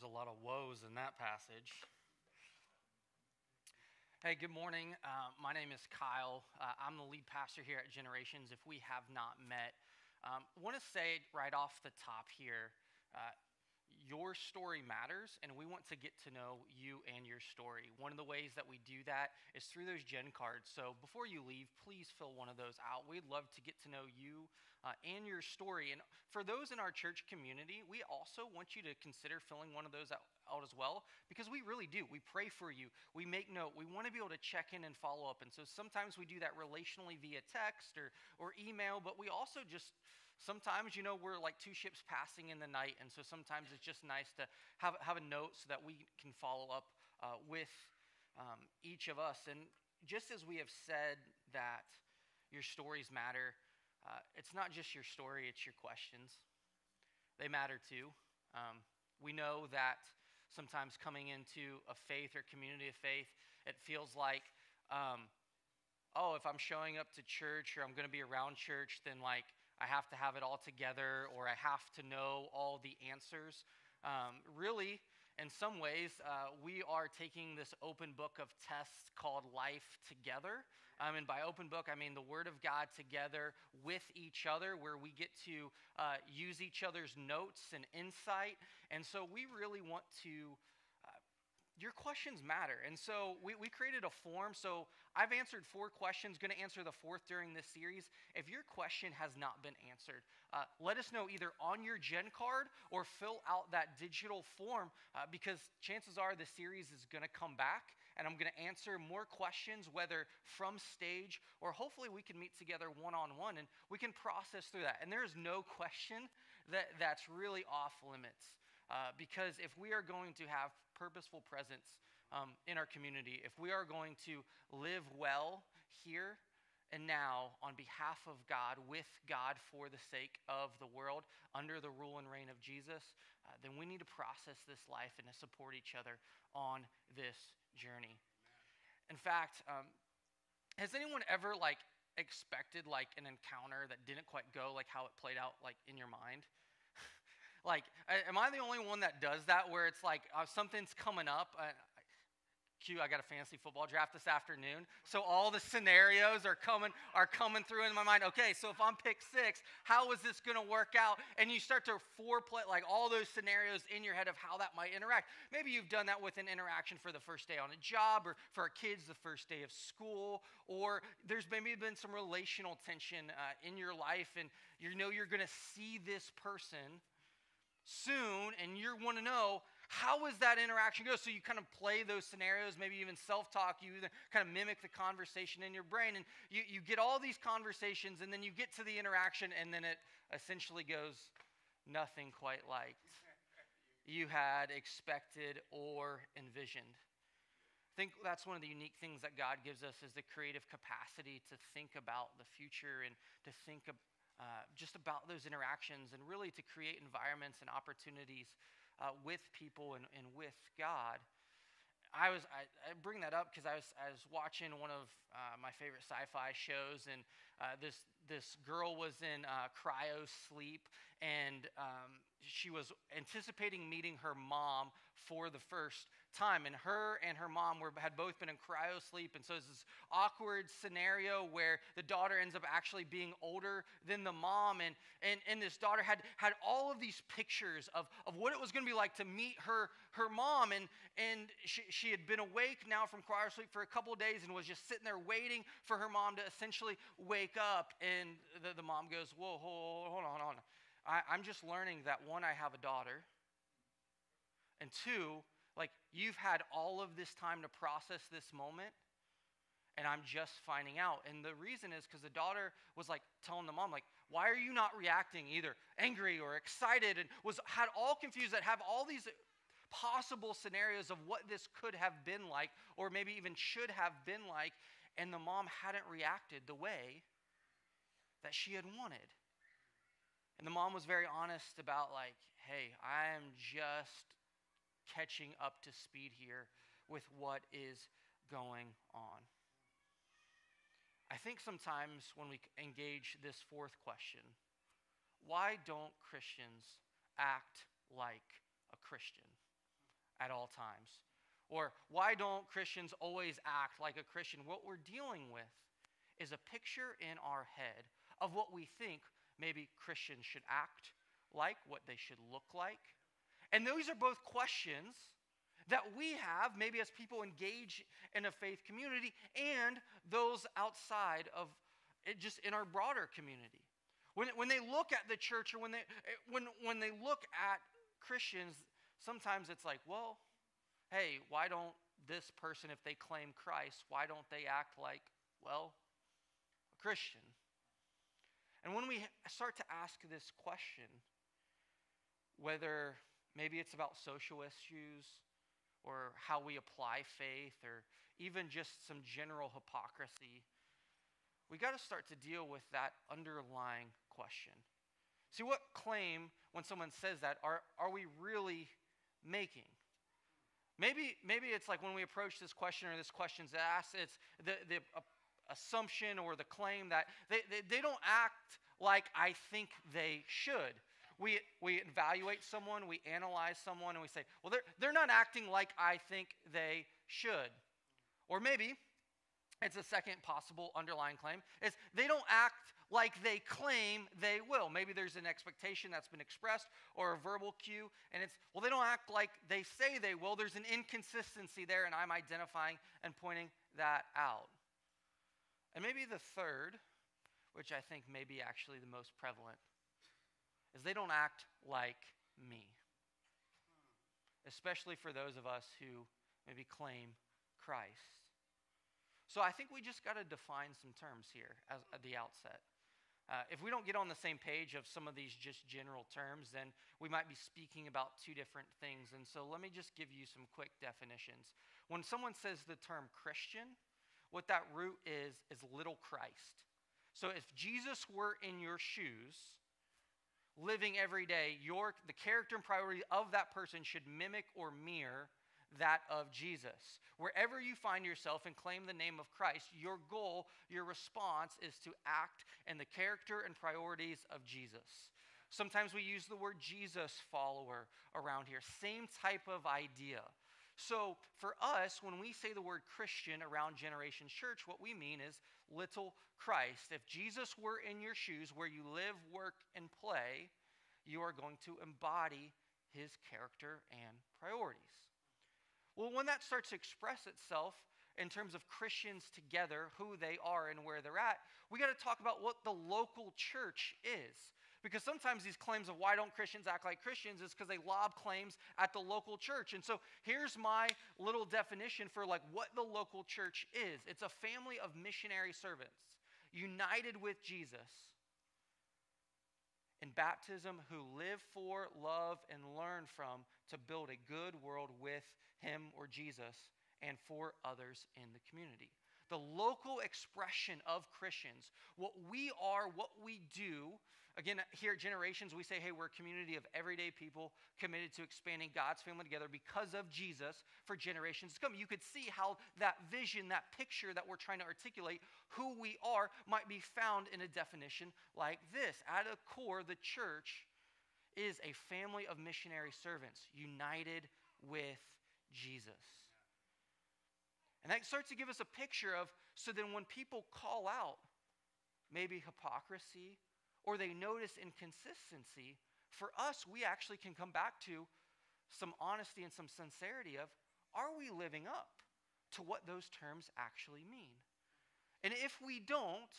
There's a lot of woes in that passage. Hey, good morning. Uh, my name is Kyle. Uh, I'm the lead pastor here at Generations. If we have not met, um, I want to say right off the top here uh, your story matters, and we want to get to know you and your story. One of the ways that we do that is through those Gen cards. So before you leave, please fill one of those out. We'd love to get to know you uh, and your story. And for those in our church community, we also want you to consider filling one of those out, out as well, because we really do. We pray for you, we make note, we want to be able to check in and follow up. And so sometimes we do that relationally via text or, or email, but we also just Sometimes, you know, we're like two ships passing in the night, and so sometimes it's just nice to have, have a note so that we can follow up uh, with um, each of us. And just as we have said that your stories matter, uh, it's not just your story, it's your questions. They matter too. Um, we know that sometimes coming into a faith or community of faith, it feels like, um, oh, if I'm showing up to church or I'm going to be around church, then like I have to have it all together or I have to know all the answers. Um, really, in some ways, uh, we are taking this open book of tests called Life Together. Um, and by open book, I mean the Word of God together with each other, where we get to uh, use each other's notes and insight. And so we really want to your questions matter. And so we, we created a form. So I've answered four questions, going to answer the fourth during this series. If your question has not been answered, uh, let us know either on your Gen card or fill out that digital form uh, because chances are the series is going to come back and I'm going to answer more questions, whether from stage or hopefully we can meet together one on one and we can process through that. And there's no question that that's really off limits. Uh, because if we are going to have purposeful presence um, in our community, if we are going to live well here and now on behalf of God, with God for the sake of the world, under the rule and reign of Jesus, uh, then we need to process this life and to support each other on this journey. In fact, um, has anyone ever like expected like an encounter that didn't quite go like how it played out like in your mind? Like, am I the only one that does that where it's like uh, something's coming up? Uh, Q, I got a fantasy football draft this afternoon. So all the scenarios are coming are coming through in my mind. Okay, so if I'm pick six, how is this gonna work out? And you start to foreplay like all those scenarios in your head of how that might interact. Maybe you've done that with an interaction for the first day on a job or for our kids the first day of school, or there's maybe been some relational tension uh, in your life, and you know you're gonna see this person soon and you want to know how is that interaction go? So you kind of play those scenarios maybe even self-talk you kind of mimic the conversation in your brain and you, you get all these conversations and then you get to the interaction and then it essentially goes nothing quite like you had expected or envisioned. I think that's one of the unique things that God gives us is the creative capacity to think about the future and to think uh, just about those interactions and really to create environments and opportunities uh, with people and, and with God. I was I, I bring that up because I was I was watching one of uh, my favorite sci-fi shows, and uh, this this girl was in uh, cryo sleep, and um, she was anticipating meeting her mom for the first time and her and her mom were, had both been in cryo sleep and so it's this awkward scenario where the daughter ends up actually being older than the mom and, and, and this daughter had, had all of these pictures of, of what it was going to be like to meet her, her mom and, and she, she had been awake now from cryo sleep for a couple days and was just sitting there waiting for her mom to essentially wake up and the, the mom goes whoa hold, hold on hold on. I, I'm just learning that one, I have a daughter, and two, you've had all of this time to process this moment, and I'm just finding out. And the reason is because the daughter was like telling the mom, like, why are you not reacting either angry or excited? And was had all confused that have all these possible scenarios of what this could have been like, or maybe even should have been like, and the mom hadn't reacted the way that she had wanted. And the mom was very honest about, like, hey, I am just catching up to speed here with what is going on. I think sometimes when we engage this fourth question, why don't Christians act like a Christian? at all times? Or why don't Christians always act like a Christian? What we're dealing with is a picture in our head of what we think maybe Christians should act like, what they should look like. And those are both questions that we have, maybe as people engage in a faith community, and those outside of just in our broader community. When, when they look at the church or when they, when, when they look at Christians, sometimes it's like, well, hey, why don't this person, if they claim Christ, why don't they act like, well, a Christian? And when we start to ask this question, whether maybe it's about social issues or how we apply faith or even just some general hypocrisy, we got to start to deal with that underlying question. See, what claim, when someone says that, are, are we really making? Maybe, maybe it's like when we approach this question or this question's asked, it's the, the uh, assumption or the claim that they, they, they don't act like I think they should we, we evaluate someone, we analyze someone, and we say, well, they're, they're not acting like I think they should. Or maybe it's a second possible underlying claim is they don't act like they claim they will. Maybe there's an expectation that's been expressed or a verbal cue, and it's, well, they don't act like they say they will. There's an inconsistency there, and I'm identifying and pointing that out. And maybe the third, which I think may be actually the most prevalent, is they don't act like me. Especially for those of us who maybe claim Christ. So I think we just got to define some terms here at the outset. Uh, if we don't get on the same page of some of these just general terms, then we might be speaking about two different things. And so let me just give you some quick definitions. When someone says the term Christian, what that root is, is little Christ. So if Jesus were in your shoes, living every day, your, the character and priority of that person should mimic or mirror that of Jesus. Wherever you find yourself and claim the name of Christ, your goal, your response is to act in the character and priorities of Jesus. Sometimes we use the word Jesus follower around here, same type of idea. So, for us, when we say the word Christian around Generation Church, what we mean is little Christ. If Jesus were in your shoes where you live, work, and play, you are going to embody his character and priorities. Well, when that starts to express itself in terms of Christians together, who they are and where they're at, we got to talk about what the local church is. Because sometimes these claims of why don't Christians act like Christians is because they lob claims at the local church. And so here's my little definition for like what the local church is. It's a family of missionary servants united with Jesus in baptism who live for, love, and learn from to build a good world with him or Jesus and for others in the community the local expression of Christians, what we are, what we do. Again, here at Generations, we say, hey, we're a community of everyday people committed to expanding God's family together because of Jesus for generations to come. You could see how that vision, that picture that we're trying to articulate, who we are, might be found in a definition like this. At a core, the church is a family of missionary servants united with Jesus. And that starts to give us a picture of so then when people call out maybe hypocrisy or they notice inconsistency, for us, we actually can come back to some honesty and some sincerity of are we living up to what those terms actually mean? And if we don't,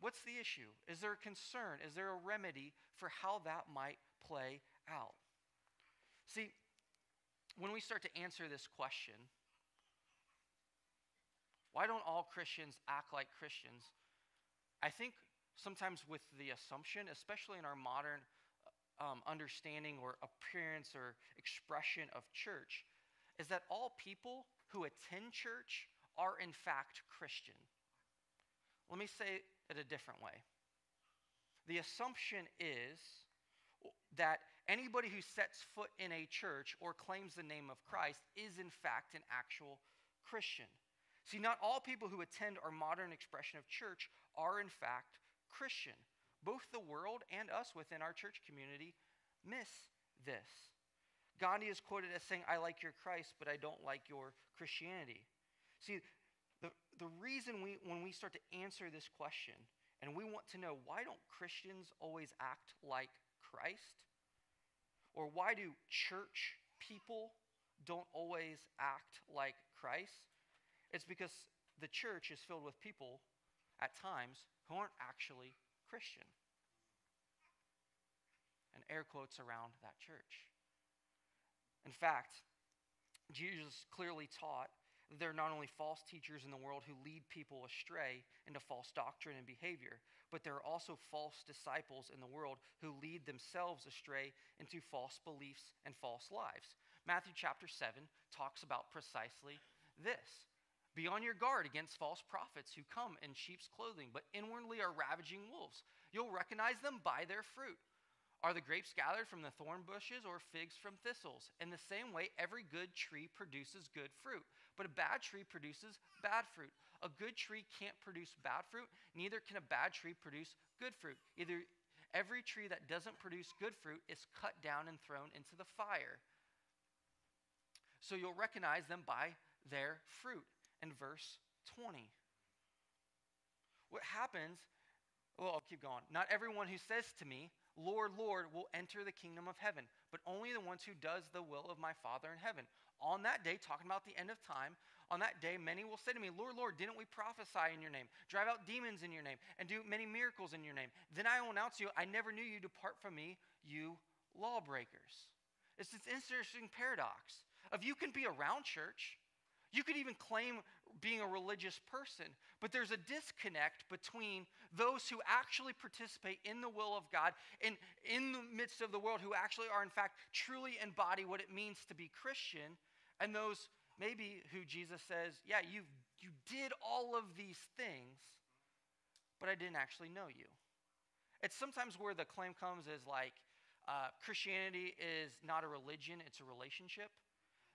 what's the issue? Is there a concern? Is there a remedy for how that might play out? See, when we start to answer this question, why don't all Christians act like Christians? I think sometimes with the assumption, especially in our modern um, understanding or appearance or expression of church, is that all people who attend church are in fact Christian. Let me say it a different way. The assumption is that anybody who sets foot in a church or claims the name of Christ is, in fact, an actual Christian. See, not all people who attend our modern expression of church are, in fact, Christian. Both the world and us within our church community miss this. Gandhi is quoted as saying, I like your Christ, but I don't like your Christianity. See, the, the reason we, when we start to answer this question, and we want to know why don't Christians always act like Christ? Or why do church people don't always act like Christ? It's because the church is filled with people at times who aren't actually Christian. And air quotes around that church. In fact, Jesus clearly taught that there are not only false teachers in the world who lead people astray into false doctrine and behavior, but there are also false disciples in the world who lead themselves astray into false beliefs and false lives. Matthew chapter 7 talks about precisely this. Be on your guard against false prophets who come in sheep's clothing, but inwardly are ravaging wolves. You'll recognize them by their fruit. Are the grapes gathered from the thorn bushes or figs from thistles? In the same way, every good tree produces good fruit, but a bad tree produces bad fruit. A good tree can't produce bad fruit, neither can a bad tree produce good fruit. Either every tree that doesn't produce good fruit is cut down and thrown into the fire. So you'll recognize them by their fruit. In verse 20. What happens, well, I'll keep going. Not everyone who says to me, Lord, Lord, will enter the kingdom of heaven, but only the ones who does the will of my Father in heaven. On that day, talking about the end of time, on that day, many will say to me, Lord, Lord, didn't we prophesy in your name, drive out demons in your name, and do many miracles in your name? Then I will announce to you, I never knew you. Depart from me, you lawbreakers. It's this interesting paradox of you can be around church, you could even claim being a religious person, but there's a disconnect between those who actually participate in the will of God and in the midst of the world who actually are, in fact, truly embody what it means to be Christian, and those maybe who Jesus says, Yeah, you, you did all of these things, but I didn't actually know you. It's sometimes where the claim comes is like uh, Christianity is not a religion, it's a relationship.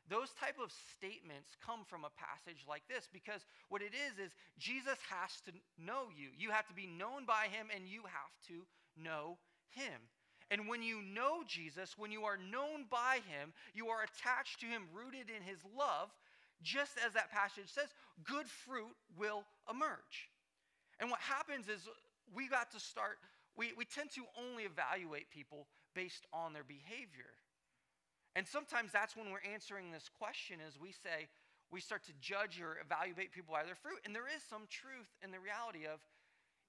Those type of statements come from a passage like this because what it is is Jesus has to know you. You have to be known by him and you have to know him. And when you know Jesus, when you are known by him, you are attached to him, rooted in his love, just as that passage says, good fruit will emerge. And what happens is we got to start, we, we tend to only evaluate people based on their behavior. And sometimes that's when we're answering this question as we say, we start to judge or evaluate people by their fruit. And there is some truth in the reality of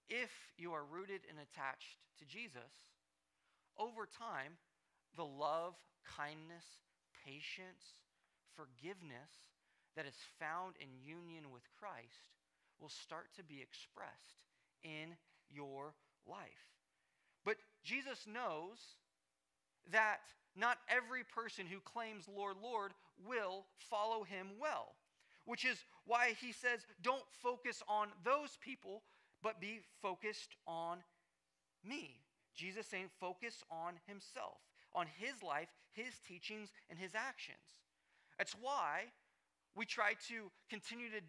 if you are rooted and attached to Jesus, over time, the love, kindness, patience, forgiveness that is found in union with Christ will start to be expressed in your life. But Jesus knows that not every person who claims Lord, Lord will follow him well. Which is why he says, don't focus on those people, but be focused on me. Jesus saying, focus on himself, on his life, his teachings, and his actions. That's why we try to continue to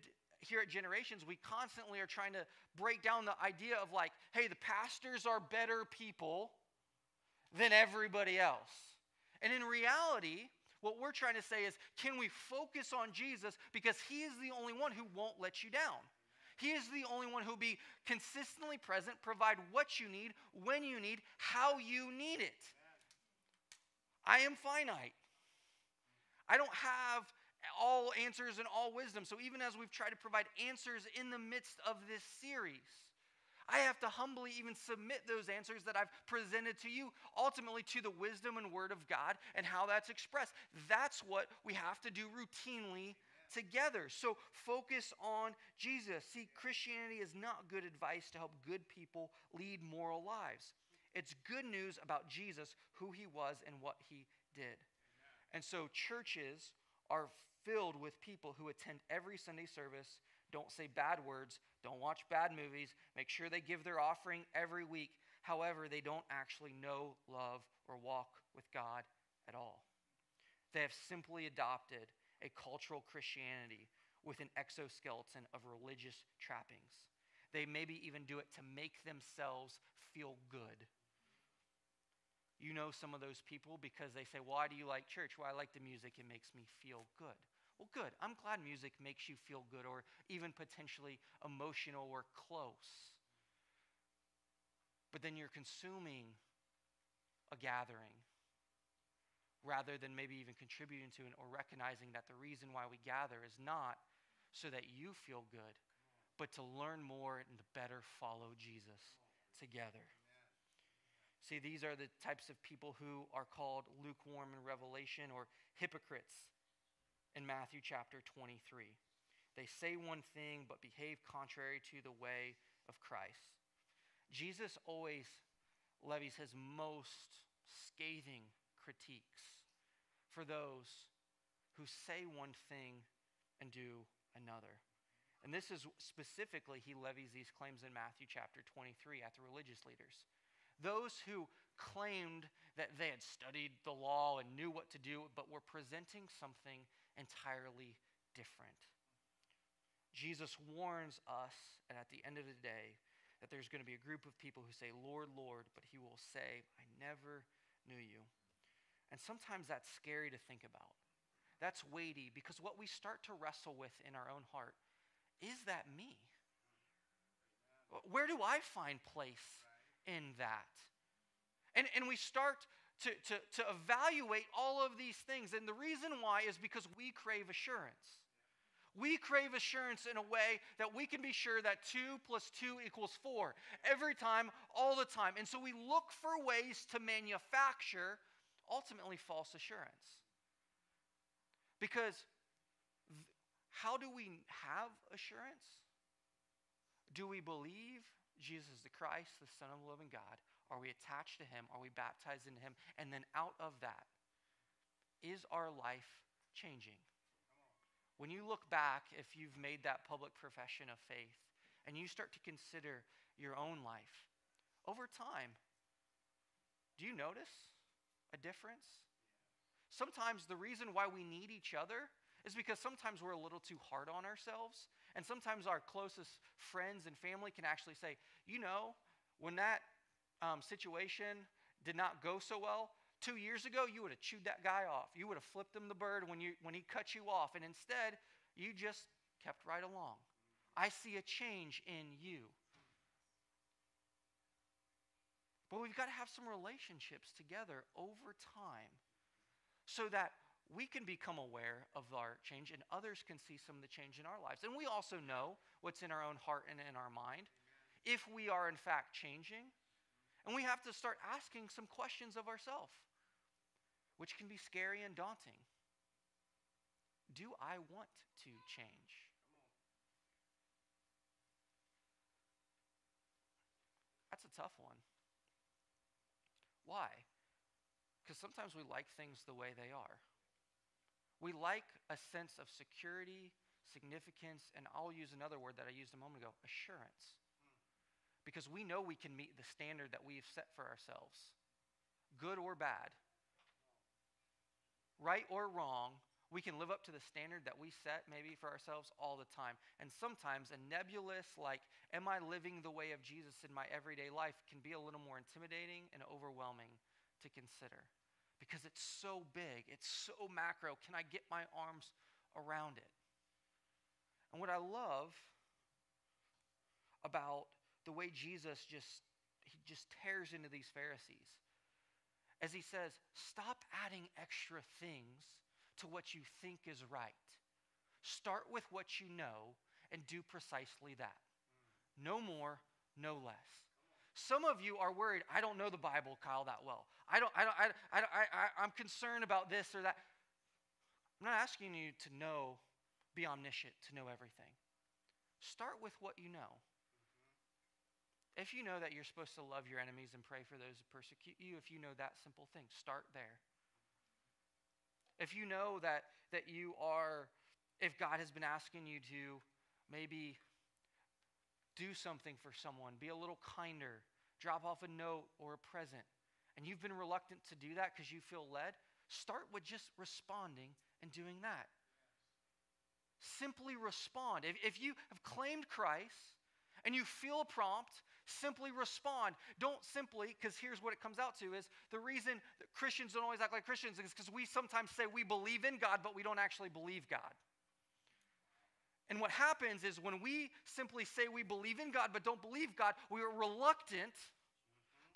here at Generations, we constantly are trying to break down the idea of like, hey, the pastors are better people than everybody else. And in reality, what we're trying to say is can we focus on Jesus because he is the only one who won't let you down? He is the only one who'll be consistently present, provide what you need, when you need, how you need it. I am finite. I don't have all answers and all wisdom. So even as we've tried to provide answers in the midst of this series, I have to humbly even submit those answers that I've presented to you, ultimately to the wisdom and word of God and how that's expressed. That's what we have to do routinely together. So focus on Jesus. See, Christianity is not good advice to help good people lead moral lives. It's good news about Jesus, who he was, and what he did. And so churches are filled with people who attend every Sunday service don't say bad words, don't watch bad movies, make sure they give their offering every week. However, they don't actually know, love, or walk with God at all. They have simply adopted a cultural Christianity with an exoskeleton of religious trappings. They maybe even do it to make themselves feel good. You know some of those people because they say, Why do you like church? Well, I like the music, it makes me feel good. Well, good. I'm glad music makes you feel good or even potentially emotional or close. But then you're consuming a gathering rather than maybe even contributing to it or recognizing that the reason why we gather is not so that you feel good, but to learn more and to better follow Jesus together. See, these are the types of people who are called lukewarm in Revelation or hypocrites in Matthew chapter 23. They say one thing but behave contrary to the way of Christ. Jesus always levies his most scathing critiques for those who say one thing and do another. And this is specifically, he levies these claims in Matthew chapter 23 at the religious leaders. Those who claimed that they had studied the law and knew what to do, but were presenting something entirely different. Jesus warns us, and at the end of the day, that there's going to be a group of people who say, Lord, Lord, but he will say, I never knew you. And sometimes that's scary to think about. That's weighty because what we start to wrestle with in our own heart is that me? Where do I find place in that. And, and we start to, to, to evaluate all of these things. And the reason why is because we crave assurance. We crave assurance in a way that we can be sure that 2 plus 2 equals 4 every time, all the time. And so we look for ways to manufacture ultimately false assurance. Because how do we have assurance? Do we believe Jesus the Christ, the Son of the living God? Are we attached to him? Are we baptized into him? And then out of that, is our life changing? When you look back, if you've made that public profession of faith, and you start to consider your own life, over time, do you notice a difference? Sometimes the reason why we need each other is because sometimes we're a little too hard on ourselves and sometimes our closest friends and family can actually say, you know, when that um, situation did not go so well, two years ago, you would have chewed that guy off. You would have flipped him the bird when, you, when he cut you off. And instead, you just kept right along. I see a change in you. But we've got to have some relationships together over time so that we can become aware of our change and others can see some of the change in our lives. And we also know what's in our own heart and in our mind if we are in fact changing. And we have to start asking some questions of ourselves, which can be scary and daunting. Do I want to change? That's a tough one. Why? Because sometimes we like things the way they are. We like a sense of security, significance, and I'll use another word that I used a moment ago assurance. Because we know we can meet the standard that we've set for ourselves, good or bad, right or wrong. We can live up to the standard that we set maybe for ourselves all the time. And sometimes a nebulous, like, am I living the way of Jesus in my everyday life, can be a little more intimidating and overwhelming to consider because it's so big, it's so macro. Can I get my arms around it? And what I love about the way Jesus just he just tears into these Pharisees as he says, stop adding extra things to what you think is right. Start with what you know and do precisely that. No more, no less. Some of you are worried, I don't know the Bible, Kyle, that well. I don't, I don't, I, I, I, I'm concerned about this or that. I'm not asking you to know, be omniscient, to know everything. Start with what you know. If you know that you're supposed to love your enemies and pray for those who persecute you, if you know that simple thing, start there. If you know that, that you are, if God has been asking you to maybe do something for someone, be a little kinder, drop off a note or a present, and you've been reluctant to do that because you feel led, start with just responding and doing that. Simply respond. If, if you have claimed Christ and you feel a prompt simply respond. Don't simply, because here's what it comes out to is the reason that Christians don't always act like Christians is because we sometimes say we believe in God, but we don't actually believe God. And what happens is when we simply say we believe in God but don't believe God, we are reluctant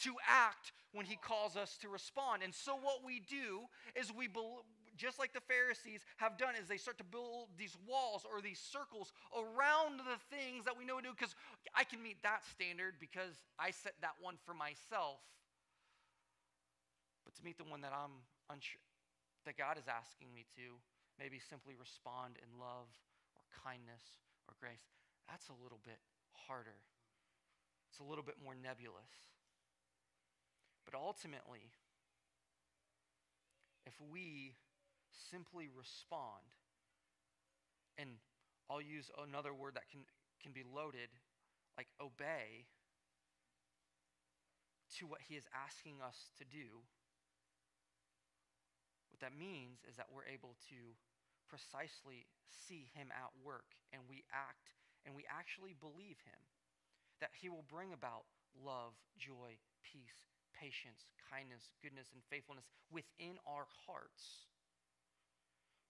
to act when He calls us to respond. And so what we do is we, just like the Pharisees have done, is they start to build these walls or these circles around the things that we know to do because I can meet that standard because I set that one for myself. But to meet the one that I'm unsure, that God is asking me to, maybe simply respond in love or kindness or grace, that's a little bit harder. It's a little bit more nebulous. But ultimately, if we simply respond, and I'll use another word that can, can be loaded, like obey, to what he is asking us to do, what that means is that we're able to precisely see him at work and we act and we actually believe him. That he will bring about love, joy, peace, patience, kindness, goodness, and faithfulness within our hearts.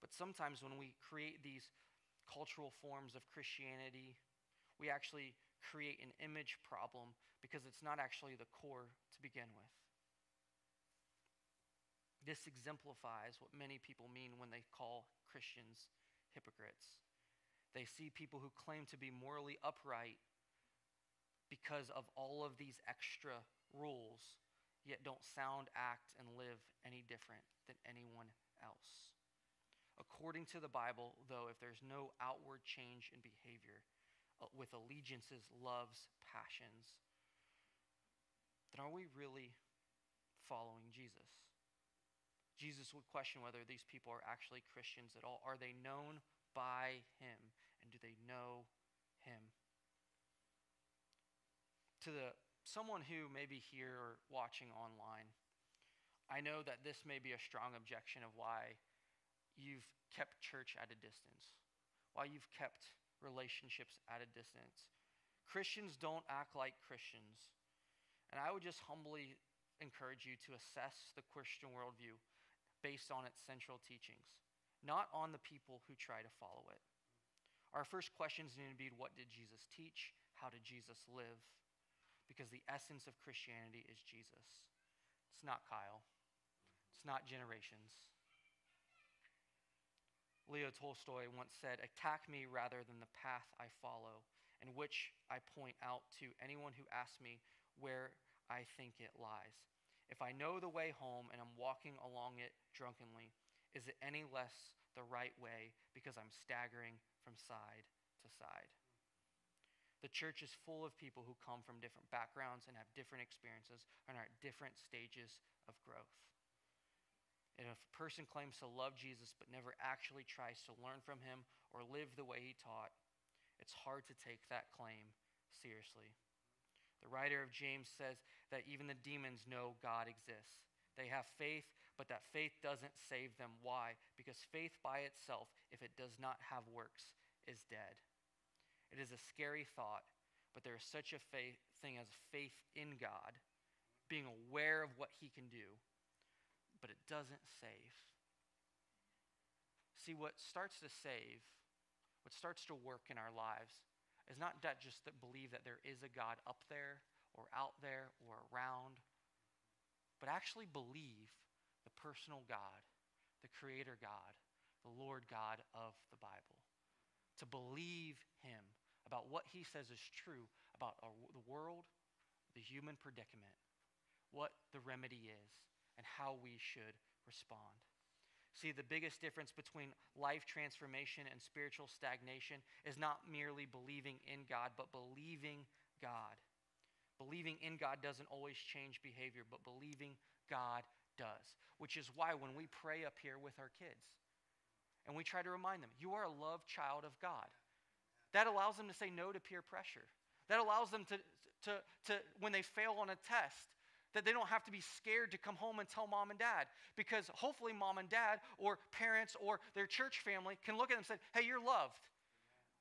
But sometimes when we create these cultural forms of Christianity, we actually create an image problem because it's not actually the core to begin with. This exemplifies what many people mean when they call Christians hypocrites. They see people who claim to be morally upright because of all of these extra rules, yet don't sound, act, and live any different than anyone else. According to the Bible, though, if there's no outward change in behavior uh, with allegiances, loves, passions, then are we really following Jesus? Jesus would question whether these people are actually Christians at all. Are they known by him? And do they know him? To the someone who may be here or watching online, I know that this may be a strong objection of why you've kept church at a distance, why you've kept relationships at a distance. Christians don't act like Christians. And I would just humbly encourage you to assess the Christian worldview based on its central teachings, not on the people who try to follow it. Our first questions need to be what did Jesus teach? How did Jesus live? Because the essence of Christianity is Jesus. It's not Kyle, it's not generations. Leo Tolstoy once said, Attack me rather than the path I follow, in which I point out to anyone who asks me where I think it lies. If I know the way home and I'm walking along it drunkenly, is it any less the right way because I'm staggering from side to side? The church is full of people who come from different backgrounds and have different experiences and are at different stages of growth. And if a person claims to love Jesus but never actually tries to learn from him or live the way he taught, it's hard to take that claim seriously. The writer of James says that even the demons know God exists. They have faith, but that faith doesn't save them. Why? Because faith by itself, if it does not have works, is dead. It is a scary thought, but there is such a faith, thing as faith in God, being aware of what He can do, but it doesn't save. See, what starts to save, what starts to work in our lives, is not that just that believe that there is a God up there or out there or around, but actually believe the personal God, the creator God, the Lord God of the Bible. To believe him about what he says is true about our, the world, the human predicament, what the remedy is, and how we should respond. See, the biggest difference between life transformation and spiritual stagnation is not merely believing in God, but believing God. Believing in God doesn't always change behavior, but believing God does. Which is why when we pray up here with our kids and we try to remind them, you are a loved child of God, that allows them to say no to peer pressure. That allows them to, to, to when they fail on a test, that they don't have to be scared to come home and tell mom and dad because hopefully mom and dad or parents or their church family can look at them and say hey you're loved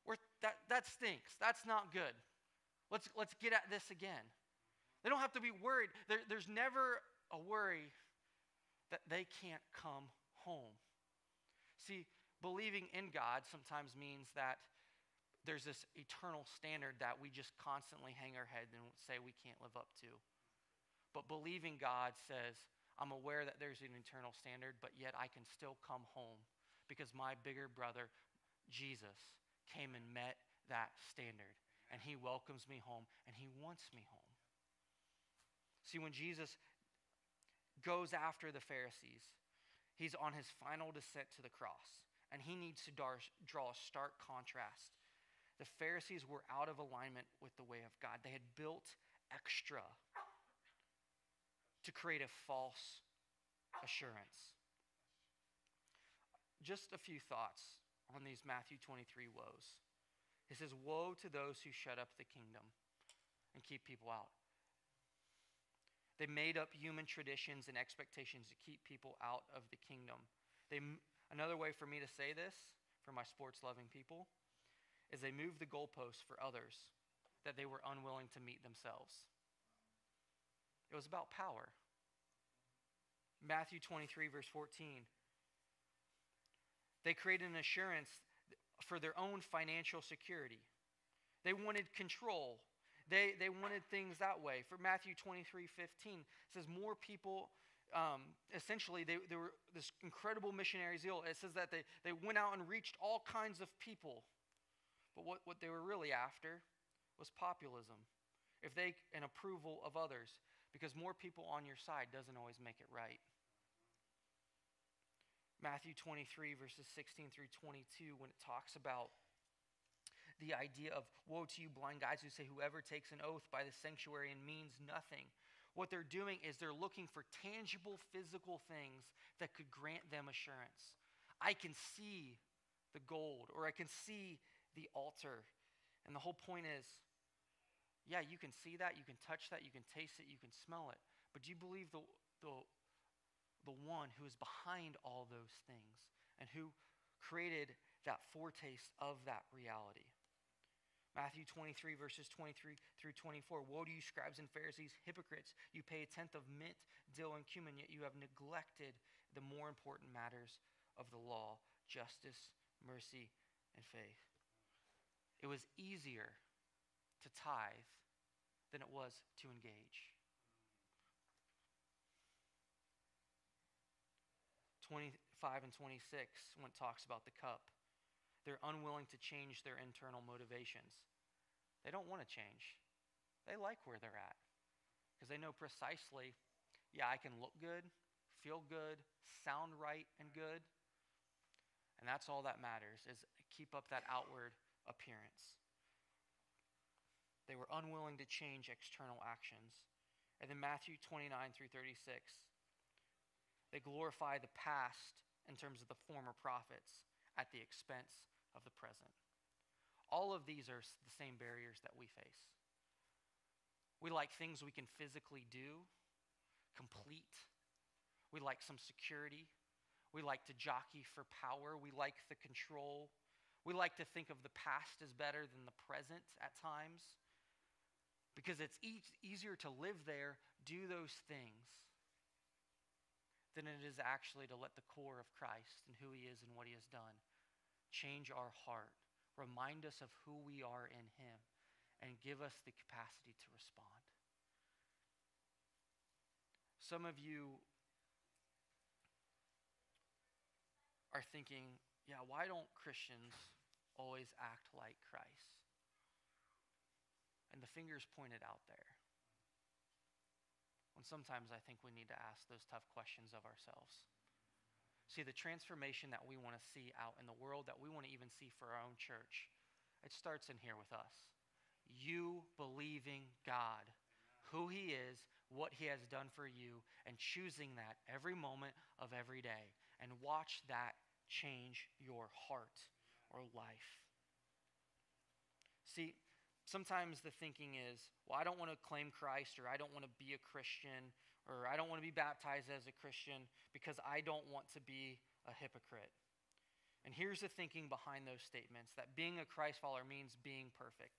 or that, that stinks that's not good Let's, let's get at this again. They don't have to be worried. There, there's never a worry that they can't come home. See, believing in God sometimes means that there's this eternal standard that we just constantly hang our head and say we can't live up to. But believing God says, I'm aware that there's an eternal standard, but yet I can still come home because my bigger brother, Jesus, came and met that standard. And he welcomes me home and he wants me home. See, when Jesus goes after the Pharisees, he's on his final descent to the cross. And he needs to draw a stark contrast the Pharisees were out of alignment with the way of God. They had built extra to create a false assurance. Just a few thoughts on these Matthew 23 woes. It says, Woe to those who shut up the kingdom and keep people out. They made up human traditions and expectations to keep people out of the kingdom. They, another way for me to say this, for my sports loving people, is they moved the goalposts for others that they were unwilling to meet themselves. It was about power. Matthew 23, verse 14. They created an assurance for their own financial security. They wanted control. They, they wanted things that way. For Matthew 23, 15, it says more people, um, essentially, they, they were this incredible missionary zeal. It says that they, they went out and reached all kinds of people. But what, what they were really after was populism. If they, an approval of others, because more people on your side doesn't always make it right. Matthew 23, verses 16 through 22, when it talks about the idea of woe to you, blind guides who say, Whoever takes an oath by the sanctuary and means nothing. What they're doing is they're looking for tangible physical things that could grant them assurance. I can see the gold, or I can see the altar. And the whole point is yeah, you can see that, you can touch that, you can taste it, you can smell it. But do you believe the, the, the one who is behind all those things and who created that foretaste of that reality? Matthew 23, verses 23 through 24. Woe to you, scribes and Pharisees, hypocrites! You pay a tenth of mint, dill, and cumin, yet you have neglected the more important matters of the law justice, mercy, and faith. It was easier to tithe than it was to engage. 25 and 26, when it talks about the cup, they're unwilling to change their internal motivations. They don't want to change. They like where they're at because they know precisely, yeah, I can look good, feel good, sound right and good. And that's all that matters is keep up that outward appearance. They were unwilling to change external actions. And then Matthew 29 through 36, they glorify the past in terms of the former prophets at the expense of the present. All of these are the same barriers that we face. We like things we can physically do, complete. We like some security. We like to jockey for power. We like the control. We like to think of the past as better than the present at times because it's e- easier to live there, do those things, than it is actually to let the core of Christ and who he is and what he has done change our heart, remind us of who we are in him, and give us the capacity to respond. Some of you are thinking, yeah, why don't Christians always act like Christ. And the finger's pointed out there. When sometimes I think we need to ask those tough questions of ourselves. See, the transformation that we want to see out in the world, that we want to even see for our own church, it starts in here with us. You believing God, who He is, what He has done for you, and choosing that every moment of every day. And watch that change your heart or life. See, sometimes the thinking is, well, I don't want to claim Christ, or I don't want to be a Christian, or I don't want to be baptized as a Christian because I don't want to be a hypocrite. And here's the thinking behind those statements that being a Christ follower means being perfect.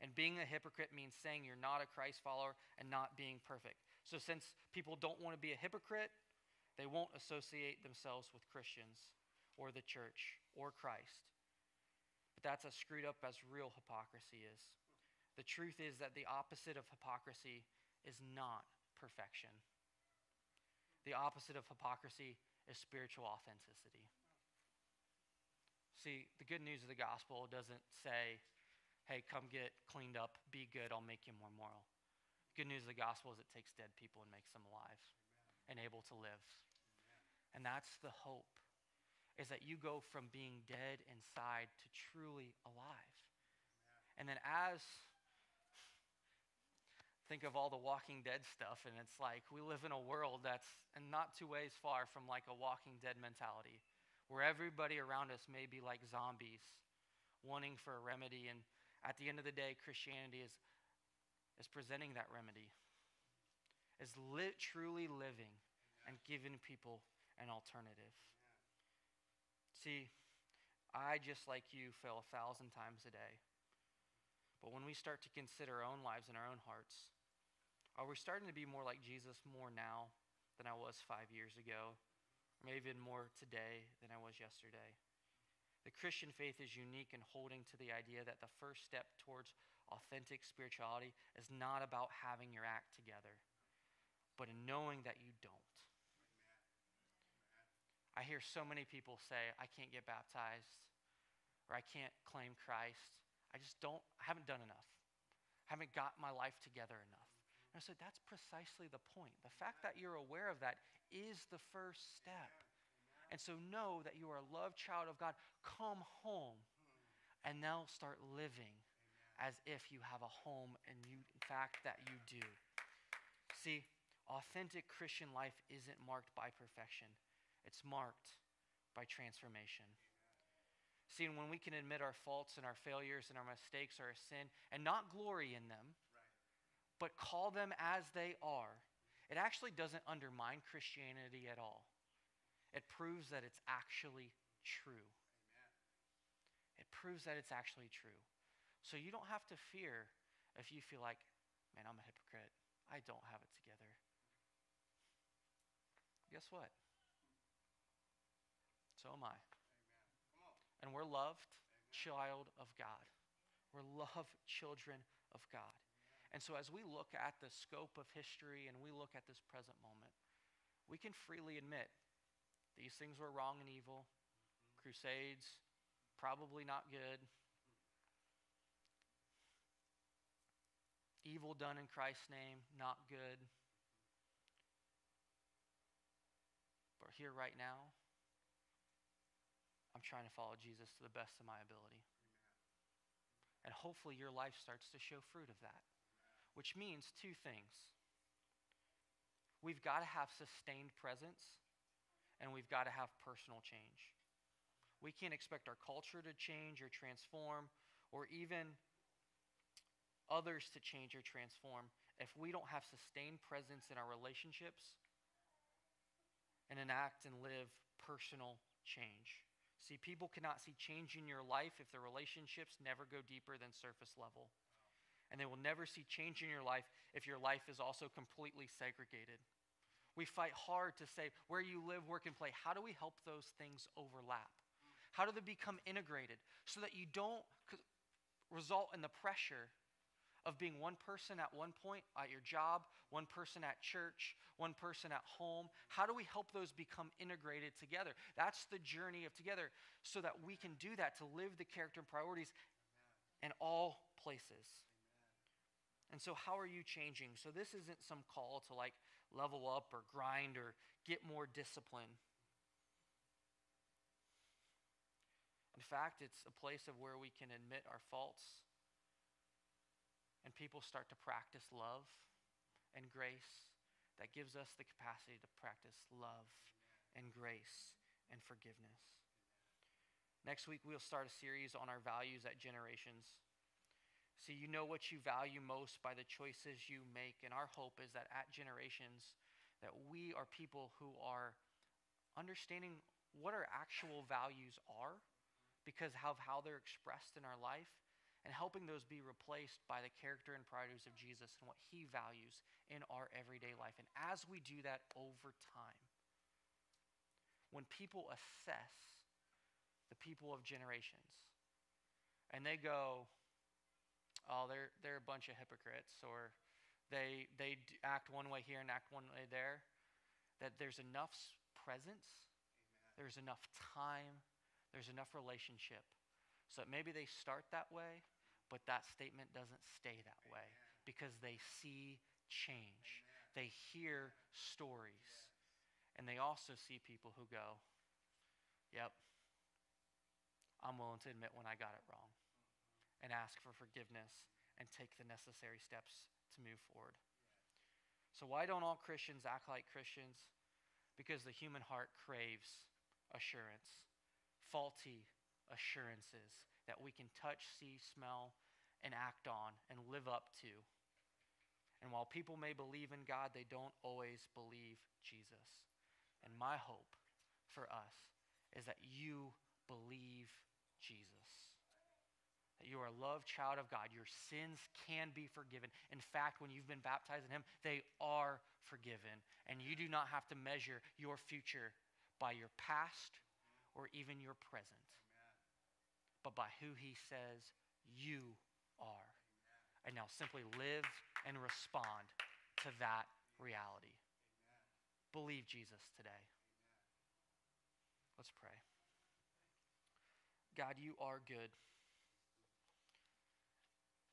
And being a hypocrite means saying you're not a Christ follower and not being perfect. So, since people don't want to be a hypocrite, they won't associate themselves with Christians or the church or Christ. But that's as screwed up as real hypocrisy is. The truth is that the opposite of hypocrisy is not perfection. The opposite of hypocrisy is spiritual authenticity. See, the good news of the gospel doesn't say, hey, come get cleaned up, be good, I'll make you more moral. Good news of the gospel is it takes dead people and makes them alive Amen. and able to live. Amen. And that's the hope is that you go from being dead inside to truly alive. And then as think of all the walking dead stuff and it's like we live in a world that's not two ways far from like a walking dead mentality where everybody around us may be like zombies wanting for a remedy and at the end of the day christianity is is presenting that remedy is lit, truly living and giving people an alternative See, I, just like you, fail a thousand times a day. But when we start to consider our own lives and our own hearts, are we starting to be more like Jesus more now than I was five years ago? Or maybe even more today than I was yesterday? The Christian faith is unique in holding to the idea that the first step towards authentic spirituality is not about having your act together, but in knowing that you don't. I hear so many people say, I can't get baptized or I can't claim Christ. I just don't, I haven't done enough. I haven't got my life together enough. And I said, that's precisely the point. The fact that you're aware of that is the first step. And so know that you are a loved child of God. Come home and now start living as if you have a home and you, in fact, that you do. See, authentic Christian life isn't marked by perfection. It's marked by transformation. See, and when we can admit our faults and our failures and our mistakes are a sin and not glory in them, but call them as they are, it actually doesn't undermine Christianity at all. It proves that it's actually true. Amen. It proves that it's actually true. So you don't have to fear if you feel like, man, I'm a hypocrite. I don't have it together. Guess what? So am I. And we're loved child of God. We're loved children of God. And so, as we look at the scope of history and we look at this present moment, we can freely admit these things were wrong and evil. Crusades, probably not good. Evil done in Christ's name, not good. But here, right now, I'm trying to follow Jesus to the best of my ability. Amen. And hopefully your life starts to show fruit of that, Amen. which means two things. We've got to have sustained presence, and we've got to have personal change. We can't expect our culture to change or transform, or even others to change or transform if we don't have sustained presence in our relationships and enact and live personal change. See, people cannot see change in your life if the relationships never go deeper than surface level. And they will never see change in your life if your life is also completely segregated. We fight hard to say where you live, work, and play. How do we help those things overlap? How do they become integrated so that you don't result in the pressure of being one person at one point at your job, one person at church, one person at home? How do we help those become integrated together? That's the journey of together so that we can do that to live the character and priorities in all places. And so, how are you changing? So, this isn't some call to like level up or grind or get more discipline. In fact, it's a place of where we can admit our faults and people start to practice love and grace, that gives us the capacity to practice love and grace and forgiveness. Next week, we'll start a series on our values at Generations. So, you know what you value most by the choices you make. And our hope is that at Generations, that we are people who are understanding what our actual values are because of how they're expressed in our life and helping those be replaced by the character and priorities of Jesus and what he values in our everyday life. And as we do that over time, when people assess the people of generations and they go, oh, they're, they're a bunch of hypocrites, or they, they act one way here and act one way there, that there's enough presence, Amen. there's enough time, there's enough relationship. So that maybe they start that way, but that statement doesn't stay that Amen. way because they see change. Amen. They hear stories. And they also see people who go, Yep, I'm willing to admit when I got it wrong and ask for forgiveness and take the necessary steps to move forward. So, why don't all Christians act like Christians? Because the human heart craves assurance, faulty assurances that we can touch, see, smell, and act on and live up to. And while people may believe in God, they don't always believe Jesus. And my hope for us is that you believe Jesus. That you are a loved child of God. Your sins can be forgiven. In fact, when you've been baptized in Him, they are forgiven. And you do not have to measure your future by your past or even your present, but by who He says you are. And now simply live and respond to that reality. Believe Jesus today. Let's pray. God, you are good.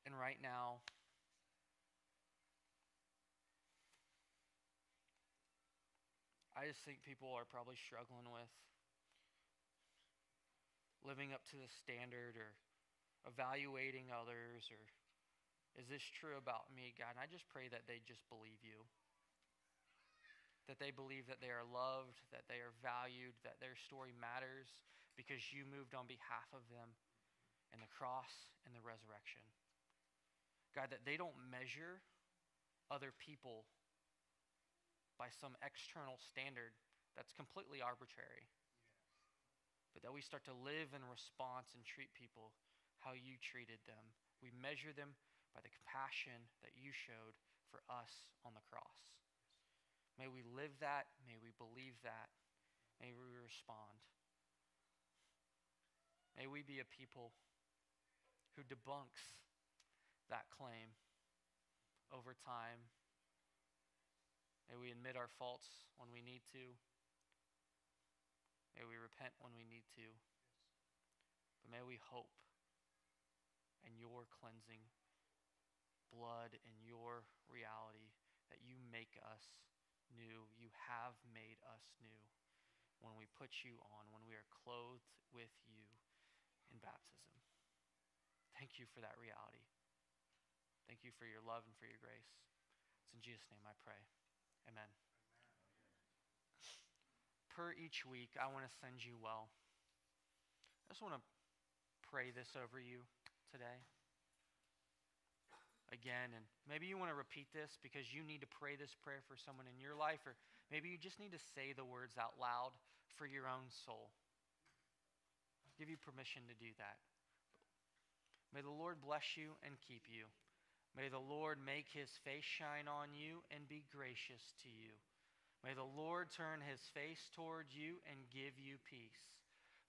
And right now, I just think people are probably struggling with living up to the standard or evaluating others or is this true about me, God? And I just pray that they just believe you that they believe that they are loved, that they are valued, that their story matters because you moved on behalf of them in the cross and the resurrection. God, that they don't measure other people by some external standard that's completely arbitrary, but that we start to live in response and treat people how you treated them. We measure them by the compassion that you showed for us on the cross. May we live that. May we believe that. May we respond. May we be a people who debunks that claim over time. May we admit our faults when we need to. May we repent when we need to. But may we hope in your cleansing blood and your reality that you make us new. You have made us new when we put you on, when we are clothed with you in baptism. Thank you for that reality. Thank you for your love and for your grace. It's in Jesus' name I pray. Amen. Per each week, I want to send you well. I just want to pray this over you today again. And maybe you want to repeat this because you need to pray this prayer for someone in your life, or maybe you just need to say the words out loud for your own soul. I'll give you permission to do that. May the Lord bless you and keep you. May the Lord make his face shine on you and be gracious to you. May the Lord turn his face towards you and give you peace.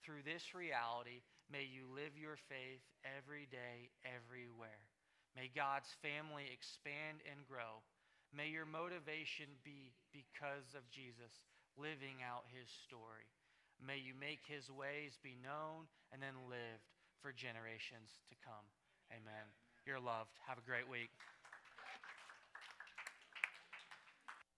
Through this reality, may you live your faith every day, everywhere. May God's family expand and grow. May your motivation be because of Jesus living out his story. May you make his ways be known and then lived for generations to come. Amen. You're loved. Have a great week.